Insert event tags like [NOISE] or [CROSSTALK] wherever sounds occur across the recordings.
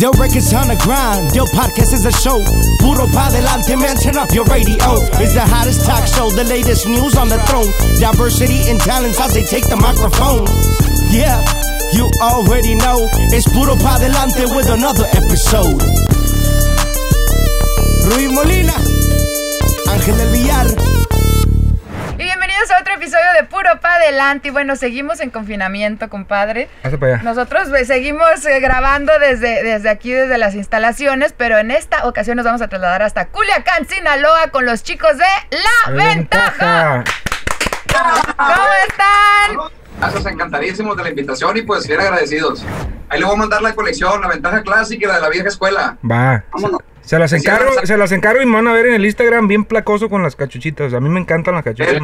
Del records on the grind, Del podcast is a show. Puro pa delante, man, turn up your radio. It's the hottest talk show, the latest news on the throne. Diversity and talents as they take the microphone. Yeah, you already know. It's Puro pa delante with another episode. Ruiz Molina, Ángel del Villar. Bienvenidos a otro episodio de Puro Pa Adelante. Y bueno, seguimos en confinamiento, compadre. Hazte para allá. Nosotros eh, seguimos eh, grabando desde, desde aquí, desde las instalaciones, pero en esta ocasión nos vamos a trasladar hasta Culiacán, Sinaloa, con los chicos de La Ventaja. ¿Cómo están? Gracias, encantadísimos de la invitación y pues bien agradecidos. Ahí le voy a mandar la colección, la ventaja clásica y la de la vieja escuela. Va. Vámonos. Se las encargo, se las encargo y me van a ver en el Instagram bien placoso con las cachuchitas. A mí me encantan las cachuchitas.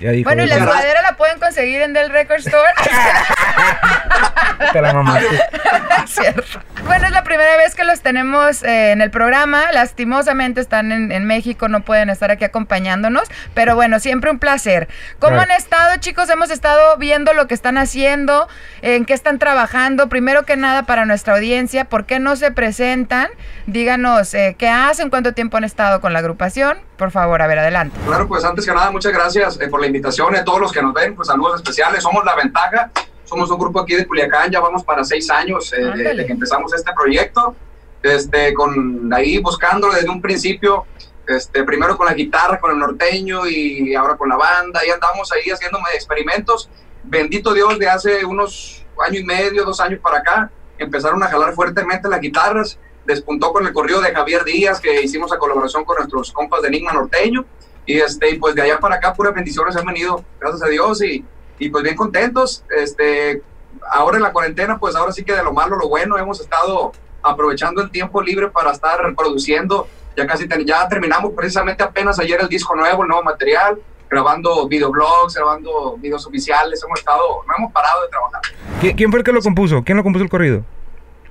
Ya dijo. Bueno, y la ya sudadera la pueden conseguir en Del Record Store. [LAUGHS] te la mamaste. [LAUGHS] Cierto. Bueno, es la primera vez que los tenemos eh, en el programa. Lastimosamente están en, en México, no pueden estar aquí acompañándonos. Pero bueno, siempre un placer. ¿Cómo han estado, chicos? Hemos estado viendo lo que están haciendo, en qué están trabajando. Primero que nada, para nuestra audiencia, ¿por qué no se presentan? Díganos eh, qué hacen, cuánto tiempo han estado con la agrupación. Por favor, a ver, adelante. Claro, pues antes que nada, muchas gracias eh, por la invitación a todos los que nos ven, pues saludos especiales. Somos La Ventaja, somos un grupo aquí de Culiacán, ya vamos para seis años eh, de, Ándale. de que empezamos este proyecto. Este, con ahí buscándolo desde un principio, este, primero con la guitarra, con el norteño y ahora con la banda, y andamos ahí haciendo experimentos. Bendito Dios, de hace unos año y medio, dos años para acá, empezaron a jalar fuertemente las guitarras. Despuntó con el corrido de Javier Díaz, que hicimos a colaboración con nuestros compas de Enigma Norteño. Y este, y pues de allá para acá, puras bendiciones han venido, gracias a Dios, y, y pues bien contentos. Este, ahora en la cuarentena, pues ahora sí que de lo malo, lo bueno, hemos estado aprovechando el tiempo libre para estar produciendo. Ya casi ten- ya terminamos precisamente apenas ayer el disco nuevo, el nuevo material, grabando videoblogs, grabando videos oficiales. Hemos estado, no hemos parado de trabajar. ¿Qui- ¿Quién fue el que lo compuso? ¿Quién lo compuso el corrido?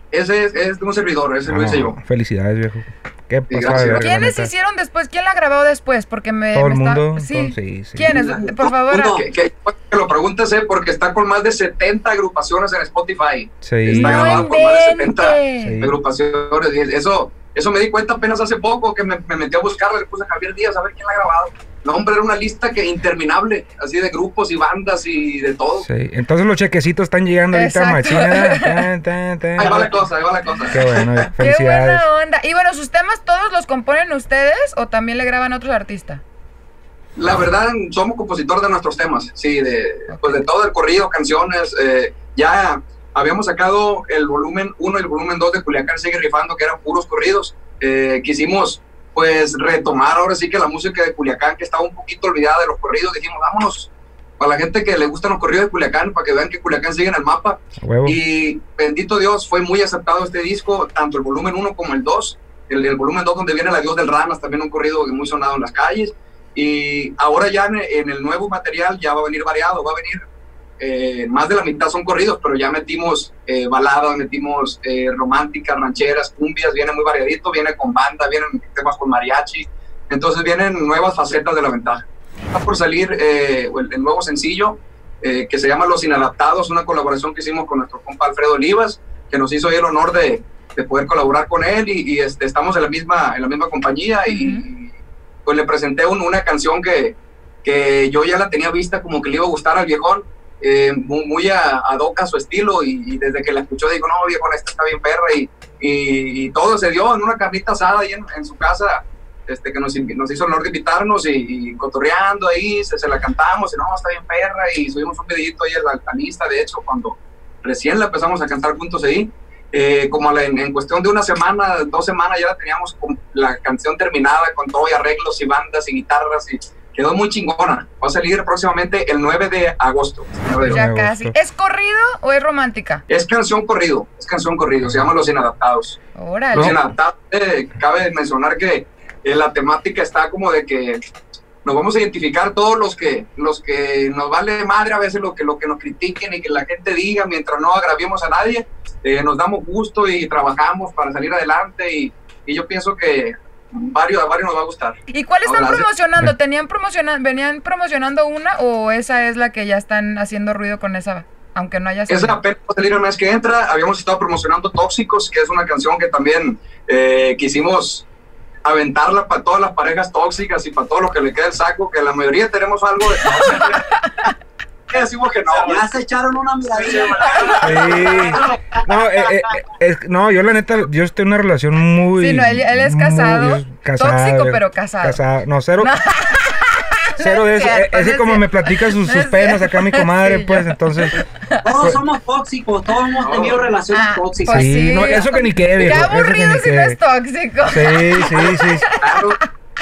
Ese es, es de un servidor, ese lo hice yo. Ah, Felicidades, viejo. Qué pasada gracias. de verga, la ¿Quiénes neta. hicieron después? ¿Quién la grabó después? Porque me. Todo el me está- mundo, Sí. sí, sí. ¿Quiénes? Por favor. Que, que- que lo preguntes, eh, porque está con más de 70 agrupaciones en Spotify. Sí. Está No grabado con más de 70 inventes. Sí. agrupaciones. Y eso, eso me di cuenta apenas hace poco que me, me metí a buscarla, le puse a Javier Díaz a ver quién la ha grabado. No, hombre, era una lista que interminable, así de grupos y bandas y de todo. Sí. Entonces los chequecitos están llegando ahorita Exacto. machina. [LAUGHS] Tan, tan, tan. Ahí va la cosa, ahí va la cosa. Qué bueno, [LAUGHS] Qué buena onda. Y bueno, ¿sus temas todos los componen ustedes o también le graban a otros artistas? La verdad, somos compositor de nuestros temas, sí, de, pues de todo el corrido, canciones. eh, ya habíamos sacado el volumen 1 y el volumen 2 de Culiacán Sigue Rifando, que eran puros corridos. Eh, quisimos, pues, retomar ahora sí que la música de Culiacán, que estaba un poquito olvidada de los corridos. Dijimos, vámonos, para la gente que le gustan los corridos de Culiacán, para que vean que Culiacán sigue en el mapa. Huevo. Y bendito Dios, fue muy aceptado este disco, tanto el volumen 1 como el 2. El, el volumen 2 donde viene el Adiós del Ranas, también un corrido muy sonado en las calles. Y ahora ya en, en el nuevo material ya va a venir variado, va a venir, eh, más de la mitad son corridos, pero ya metimos eh, baladas, metimos eh, románticas, rancheras, cumbias, viene muy variadito, viene con banda, vienen temas con mariachi. Entonces vienen nuevas facetas de la ventaja. Está por salir eh, el, nuevo sencillo eh, que se llama Los Inadaptados, una colaboración que hicimos con nuestro compa Alfredo Olivas, que nos hizo el honor de, de poder colaborar con él y, y, este, estamos en la misma, en la misma compañía y pues le presenté un- una canción que, que yo ya la tenía vista como que le iba a gustar al viejón, eh, muy, muy a, ad hoc a su estilo y, y desde que la escuchó dijo, no viejón, esta está bien perra y, y, y todo se dio en una carnita asada ahí en, en su casa. Este, que nos, nos hizo el honor de invitarnos y, cotorreando ahí, se, se la cantamos y no, está bien perra y subimos un videito ahí la altanista, de hecho, cuando recién la empezamos a cantar juntos ahí. Eh, como la- en, en cuestión de una semana, dos semanas ya la teníamos con la canción terminada con todo y arreglos y bandas y guitarras y quedó muy chingona. Va a salir próximamente el 9 de agosto. 9 de Ya Me casi. ¿Es corrido o es romántica? Es canción corrido, es canción corrido, se llama Los Inadaptados. Los Órale. Inadaptados, eh, cabe mencionar que eh, la temática está como de que nos vamos a identificar todos los que los que nos vale madre a veces lo que lo que nos critiquen y que la gente diga mientras no agraviemos a nadie eh, nos damos gusto y trabajamos para salir adelante y, y yo pienso que varios, a varios nos va a gustar. ¿Y cuál están promocionando? ¿Tenían promocionando, venían promocionando una o esa es la que ya están haciendo ruido con esa aunque no haya Esa salido. apenas salir el mes que entra. Habíamos estado promocionando Tóxicos, que es una canción que también eh, quisimos aventarla para todas las parejas tóxicas y para todo lo que le queda el saco, que la mayoría tenemos algo de [LAUGHS] ¿Qué decimos que no? Ya se echaron una miradilla. Sí. No, eh, eh, es- no, yo la neta, yo estoy en una relación muy. Sí, no, él- él es muy- casado. Tóxico, eh, pero casado. No, cero. [LAUGHS] Cero de es eso. cierto, Eh, Ese como me platica sus, sus penas acá mi comadre, Sí, pues, yo- entonces. Todos somos tóxicos, todos hemos tenido relaciones Ah, tóxicas. pues sí, sí. no, eso que ni quede, Qué que aburrido ni si no es tóxico. Sí, sí, sí. Claro.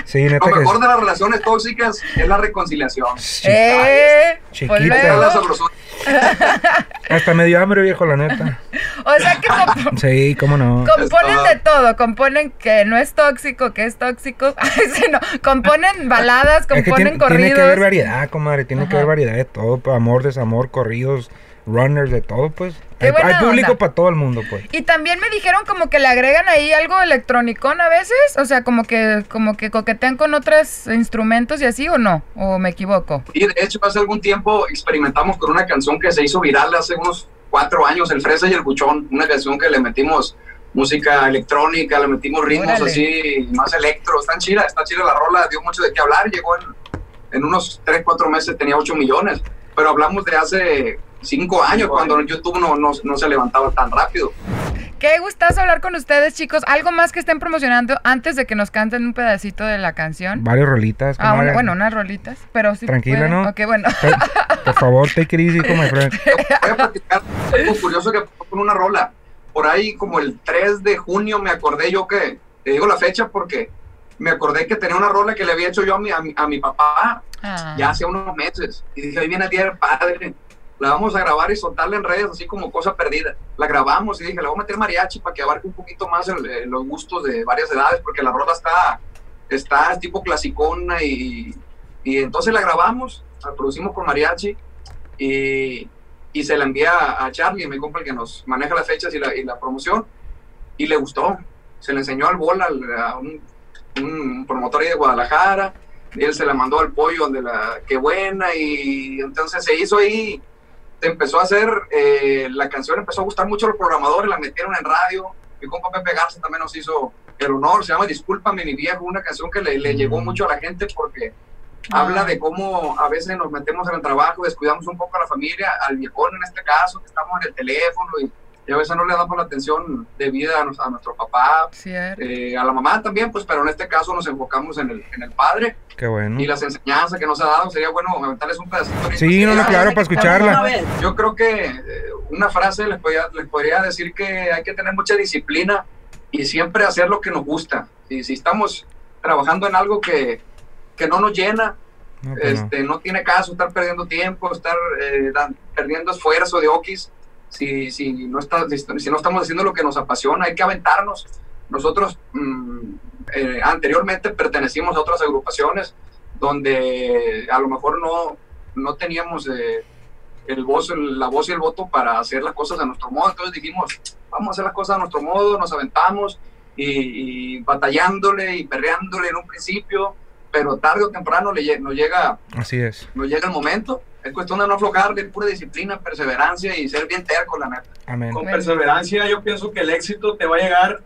Sí, neta Lo que mejor de las relaciones tóxicas es la reconciliación. Eh, Chiquita. pues sabrosura. [LAUGHS] Hasta me dio hambre, viejo, la neta. o sea que comp- [LAUGHS] Sí, cómo no. componen de todo, componen que no es tóxico, que es tóxico, [LAUGHS] no, componen baladas, Es que componen tiene, tiene que haber corridos. variedad, comadre. Tiene que haber variedad de todo. Amor, desamor, corridos, runners, de todo, pues. Qué Hay, público para todo el mundo, pues. Y también me dijeron como que le agregan ahí algo electrónico a veces, o sea, como que como que coquetean con otros instrumentos y así o no, o me equivoco. Y de hecho, hace algún tiempo experimentamos con una canción que se hizo viral hace unos cuatro años, El Fresa y el Buchón, una canción que le metimos música electrónica, le metimos ritmos Órale. así, más electro, está chida, está chida la rola, dio mucho de qué hablar, llegó en, en unos tres, cuatro meses, tenía 8 millones, pero hablamos de hace cinco años, cuando YouTube no, no, no se levantaba tan rápido. Qué gustazo hablar con ustedes, chicos. ¿Algo más que estén promocionando antes de que nos canten un pedacito de la canción? Varios rolitas. Ah, una- bueno, unas rolitas, pero sí. Tranquila, pueden. ¿no? Ok, bueno. Por- Por favor, take it easy, como friend. [LAUGHS] Voy a platicar algo curioso que pasó con una rola. Por ahí, como el 3 de junio, me acordé yo que, te digo la fecha porque me acordé que tenía una rola que le había hecho yo a mi, a mi, a mi papá Ah. ya hace unos meses. Y dije, ahí viene el día del padre. La vamos a grabar y soltarla en redes, así como cosa perdida. La grabamos y dije, le voy a meter mariachi para que abarque un poquito más el- el- los gustos de varias edades, porque la rola está, está tipo clasicona y, y entonces la grabamos, la producimos con mariachi y, y se la envía a Charlie, mi compa, el que nos maneja las fechas y la, y la promoción, y le gustó. Se le enseñó al bola a un, un promotor ahí de Guadalajara, y él se la mandó al pollo de la qué buena, y entonces se hizo ahí, se empezó a hacer, eh, la canción empezó a gustar mucho a los programadores, la metieron en radio, mi compa Pepe Garza también nos hizo el honor, se llama Discúlpame mi viejo, una canción que le, le llegó mucho a la gente porque habla de cómo a veces nos metemos en el trabajo, descuidamos un poco a la familia, al viejón en este caso, que estamos en el teléfono y, y a veces no le damos la atención debida a, a nuestro papá, eh, a la mamá también, pues, pero en este caso nos enfocamos en el, en el padre Qué bueno. y las enseñanzas que nos ha dado. Sería bueno aventarles un pedacito. Sí, no, no, claro, para escucharla. Yo creo que eh, una frase les podría, les podría decir que hay que tener mucha disciplina y siempre hacer lo que nos gusta. Y si estamos trabajando en algo que, que no nos llena, No, pues no. este, no tiene caso estar perdiendo tiempo, estar eh, dan- perdiendo esfuerzo de okis. Si, si, no está, si, no estamos haciendo lo que nos apasiona, hay que aventarnos. Nosotros mm, eh, anteriormente pertenecimos a otras agrupaciones donde a lo mejor no, no teníamos eh, el voz, la voz y el voto para hacer las cosas a nuestro modo. Entonces dijimos, vamos a hacer las cosas a nuestro modo, nos aventamos y, y batallándole y perreándole en un principio, pero tarde o temprano le, nos, llega, Así es. nos llega el momento. Es cuestión de no aflojar, de pura disciplina, perseverancia y ser bien terco, la neta. Amén. con perseverancia yo pienso que el éxito te va a llegar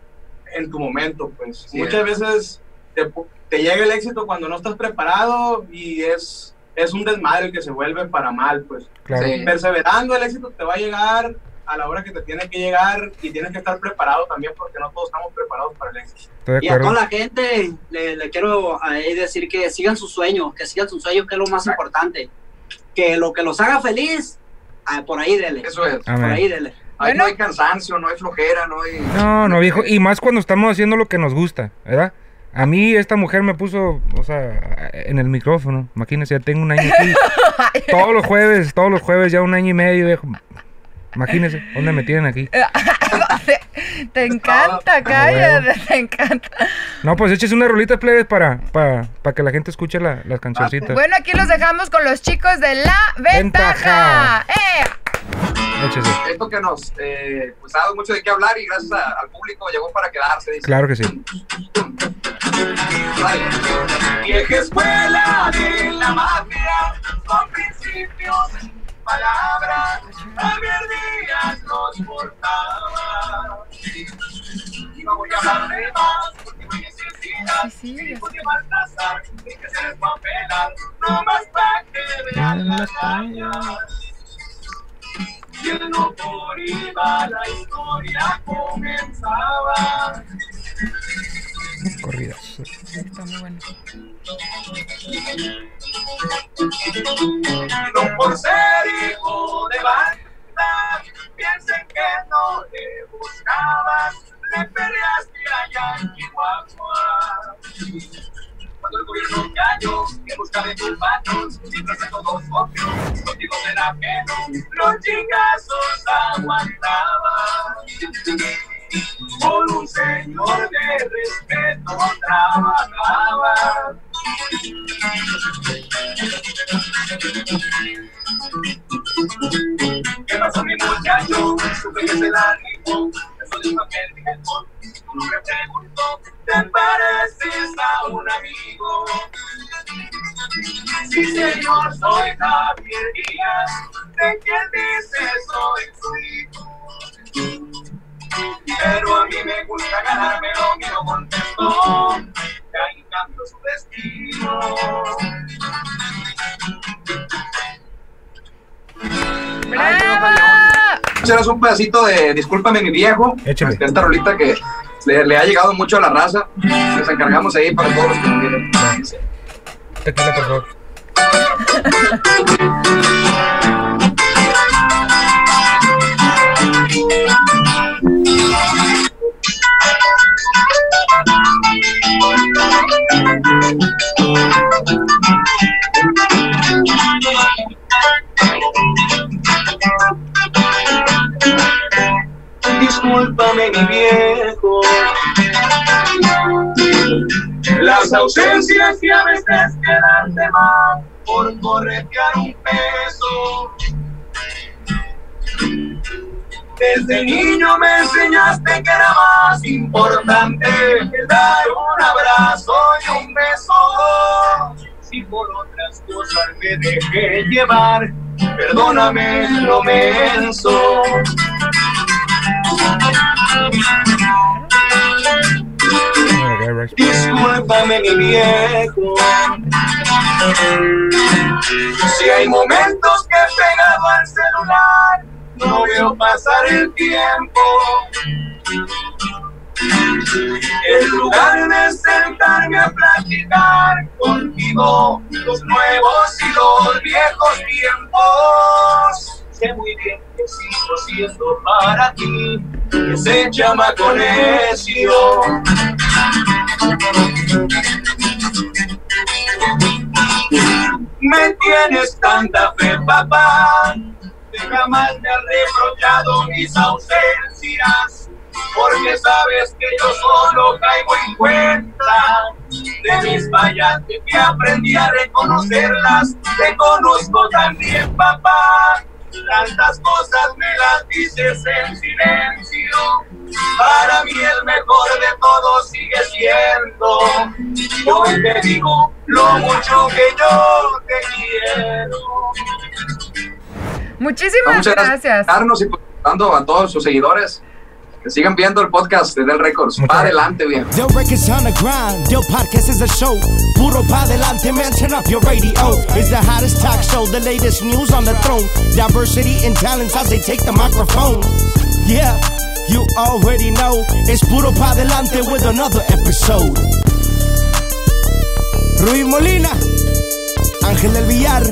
en tu momento, pues. Sí. Muchas veces te, te llega el éxito cuando no estás preparado y es, es un desmadre que se vuelve para mal, pues. Claro. Sí. Perseverando el éxito te va a llegar a la hora que te tiene que llegar y tienes que estar preparado también porque no todos estamos preparados para el éxito. Y a toda la gente le, le quiero decir que sigan sus sueños, que sigan sus sueños, que es lo más importante. Que lo que los haga feliz, ah, por ahí dele. Eso es. Por ahí dele. Ahí Bueno. no hay cansancio, no hay flojera, no hay... No, no, viejo. Y más cuando estamos haciendo lo que nos gusta, ¿verdad? A mí esta mujer me puso, o sea, en el micrófono. Imagínense, ya tengo un año aquí. [LAUGHS] todos los jueves, todos los jueves, ya un año y medio, viejo. Imagínense, ¿dónde me tienen aquí? [LAUGHS] Te encanta, cállate, te encanta. No, pues échese una rolita, plebes, para, para, para que la gente escuche la- las cancioncitas. Bueno, aquí los dejamos con los chicos de La Ventaja. Ventaja. ¡Eh! Échese. Esto que nos eh, pues, ha dado mucho de qué hablar y gracias a- al público llegó para quedarse. Dice. Claro que sí. Vieja escuela de la mafia, con principios palabra, Javier Díaz nos portaba. Y no voy a hablar de más, porque no hay necesidad. Sí, sí, hijo ya de Baltasar, de que se despapelan, no más para que vean las tallas. Y el no por iba, la historia comenzaba. Corridas. Está muy bueno. No por ser Cuando el gobierno cayó, que buscaba tus patos, mientras a todos obvios, contigo de la pena, los chingazos aguantaba. Por un señor de respeto trabajaba. ¿Qué pasó mi muchacho? Que se la rifó. Eso de papel de alcohol. Nombre preguntó. ¿Te pareces a un amigo? Sí, señor, soy Javier Díaz. ¿De quién dice soy su hijo? Pero a mí me gusta ganarme lo mío, contestó. Que ahí cambió su destino. ¡Bravo! Serás un pedacito de Discúlpame mi viejo. Échale. Esta rolita que le, le ha llegado mucho a la raza. Les encargamos ahí para todos los que nos vienen. Tequila, por favor. [LAUGHS] Discúlpame mi viejo. Las ausencias que a veces quedarte mal por corretear un peso. Desde niño me enseñaste que era más importante dar un abrazo y un beso. Si por otras cosas me dejé llevar, perdóname lo menso. Discúlpame mi viejo. Si hay momentos que he pegado al celular, no veo pasar el tiempo. En lugar de sentarme a platicar contigo los nuevos y los viejos tiempos, sé muy bien que sigo siendo para ti ese chamaco necio. Me tienes tanta fe, papá, que jamás me has reprochado mis ausencias, porque sabes que yo solo caigo en cuenta de mis fallas que te aprendí a reconocerlas, te conozco también, papá. Tantas cosas me las dices en silencio. Para mí el mejor de todos sigue siendo. Yo te digo lo mucho que yo te quiero. Muchísimas Muchas gracias gracias. por escucharnos y por dando a todos sus seguidores que sigan viendo el podcast de Del Records. Muchas gracias. adelante, bien. Del records on the grind, Del podcast is a show. Puro pa delante, man, turn up your radio. It's the hottest talk show, the latest news on the throne. Diversity and talents as they take the microphone. Yeah, you already know. It's Puro pa delante with another episode. Ruiz Molina, Ángel del Villar,